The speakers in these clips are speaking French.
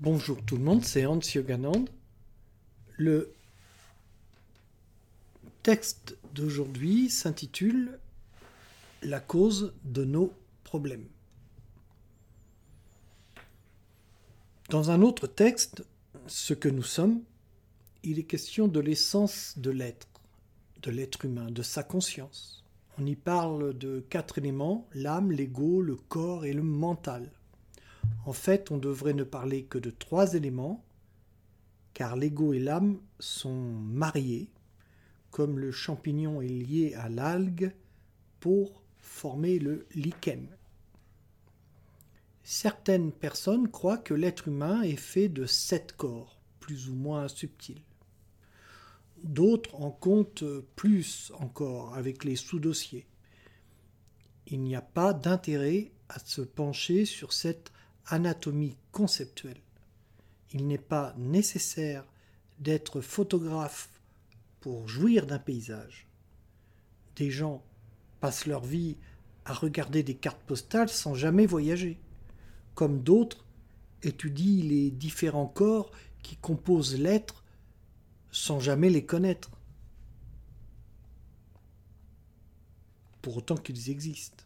Bonjour tout le monde, c'est Hans Yoganand. Le texte d'aujourd'hui s'intitule La cause de nos problèmes. Dans un autre texte, Ce que nous sommes, il est question de l'essence de l'être, de l'être humain, de sa conscience. On y parle de quatre éléments, l'âme, l'ego, le corps et le mental. En fait, on devrait ne parler que de trois éléments, car l'ego et l'âme sont mariés, comme le champignon est lié à l'algue pour former le lichen. Certaines personnes croient que l'être humain est fait de sept corps, plus ou moins subtils. D'autres en comptent plus encore avec les sous-dossiers. Il n'y a pas d'intérêt à se pencher sur cette anatomie conceptuelle. Il n'est pas nécessaire d'être photographe pour jouir d'un paysage. Des gens passent leur vie à regarder des cartes postales sans jamais voyager, comme d'autres étudient les différents corps qui composent l'être sans jamais les connaître, pour autant qu'ils existent.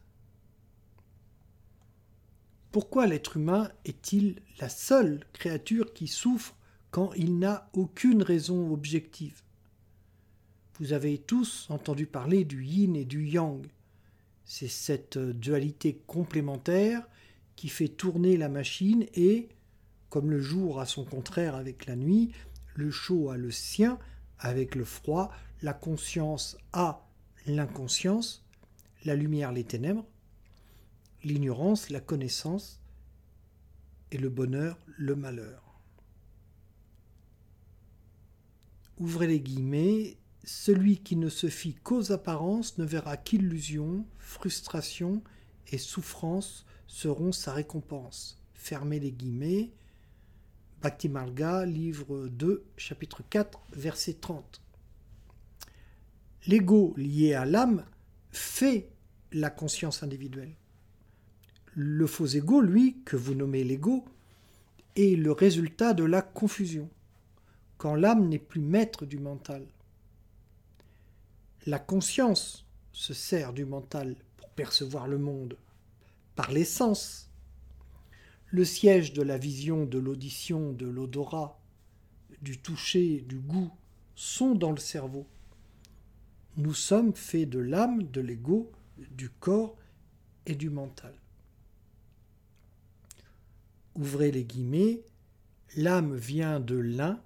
Pourquoi l'être humain est-il la seule créature qui souffre quand il n'a aucune raison objective? Vous avez tous entendu parler du yin et du yang. C'est cette dualité complémentaire qui fait tourner la machine et, comme le jour a son contraire avec la nuit, le chaud a le sien avec le froid, la conscience a l'inconscience, la lumière les ténèbres, l'ignorance, la connaissance, et le bonheur, le malheur. Ouvrez les guillemets, celui qui ne se fie qu'aux apparences ne verra qu'illusion, frustration et souffrance seront sa récompense. Fermez les guillemets. Bhakti Marga, livre 2, chapitre 4, verset 30. L'ego lié à l'âme fait la conscience individuelle. Le faux ego, lui, que vous nommez l'ego, est le résultat de la confusion, quand l'âme n'est plus maître du mental. La conscience se sert du mental pour percevoir le monde, par l'essence. Le siège de la vision, de l'audition, de l'odorat, du toucher, du goût, sont dans le cerveau. Nous sommes faits de l'âme, de l'ego, du corps et du mental ouvrez les guillemets, l'âme vient de l'un,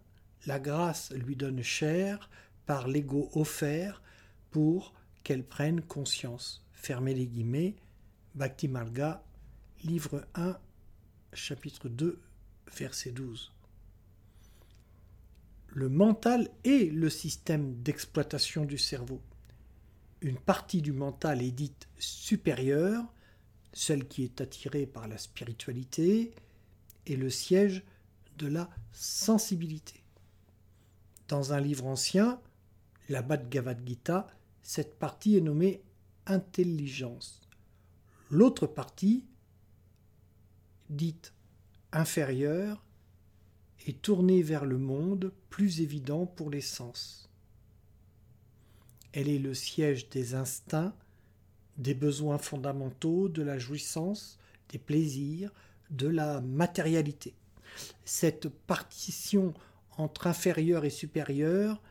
la grâce lui donne chair par l'ego offert pour qu'elle prenne conscience. Fermez les guillemets, Bhakti Marga, livre 1, chapitre 2, verset 12. Le mental est le système d'exploitation du cerveau. Une partie du mental est dite supérieure, celle qui est attirée par la spiritualité, le siège de la sensibilité. Dans un livre ancien, la Bhagavad Gita, cette partie est nommée intelligence. L'autre partie, dite inférieure, est tournée vers le monde plus évident pour les sens. Elle est le siège des instincts, des besoins fondamentaux, de la jouissance, des plaisirs, de la matérialité. Cette partition entre inférieur et supérieur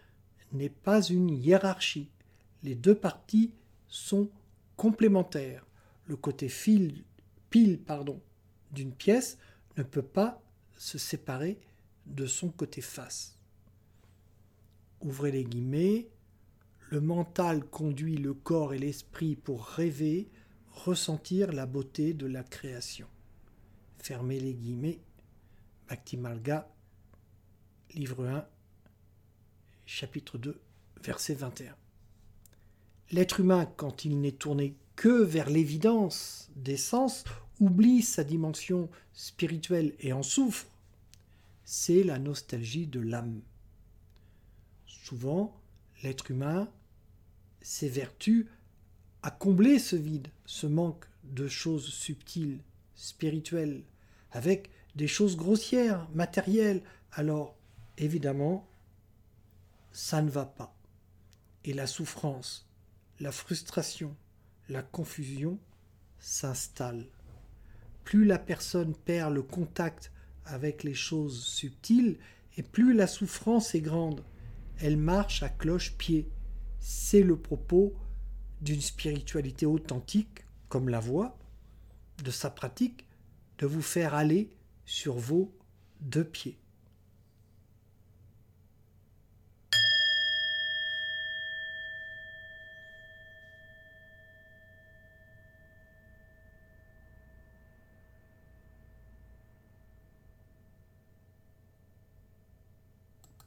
n'est pas une hiérarchie. Les deux parties sont complémentaires. Le côté pile d'une pièce ne peut pas se séparer de son côté face. Ouvrez les guillemets. Le mental conduit le corps et l'esprit pour rêver, ressentir la beauté de la création fermez les guillemets, Bhakti Malga, livre 1, chapitre 2, verset 21. L'être humain, quand il n'est tourné que vers l'évidence des sens, oublie sa dimension spirituelle et en souffre. C'est la nostalgie de l'âme. Souvent, l'être humain s'évertue à combler ce vide, ce manque de choses subtiles, spirituelles, avec des choses grossières, matérielles, alors évidemment, ça ne va pas. Et la souffrance, la frustration, la confusion s'installent. Plus la personne perd le contact avec les choses subtiles, et plus la souffrance est grande. Elle marche à cloche-pied. C'est le propos d'une spiritualité authentique, comme la voix, de sa pratique, de vous faire aller sur vos deux pieds.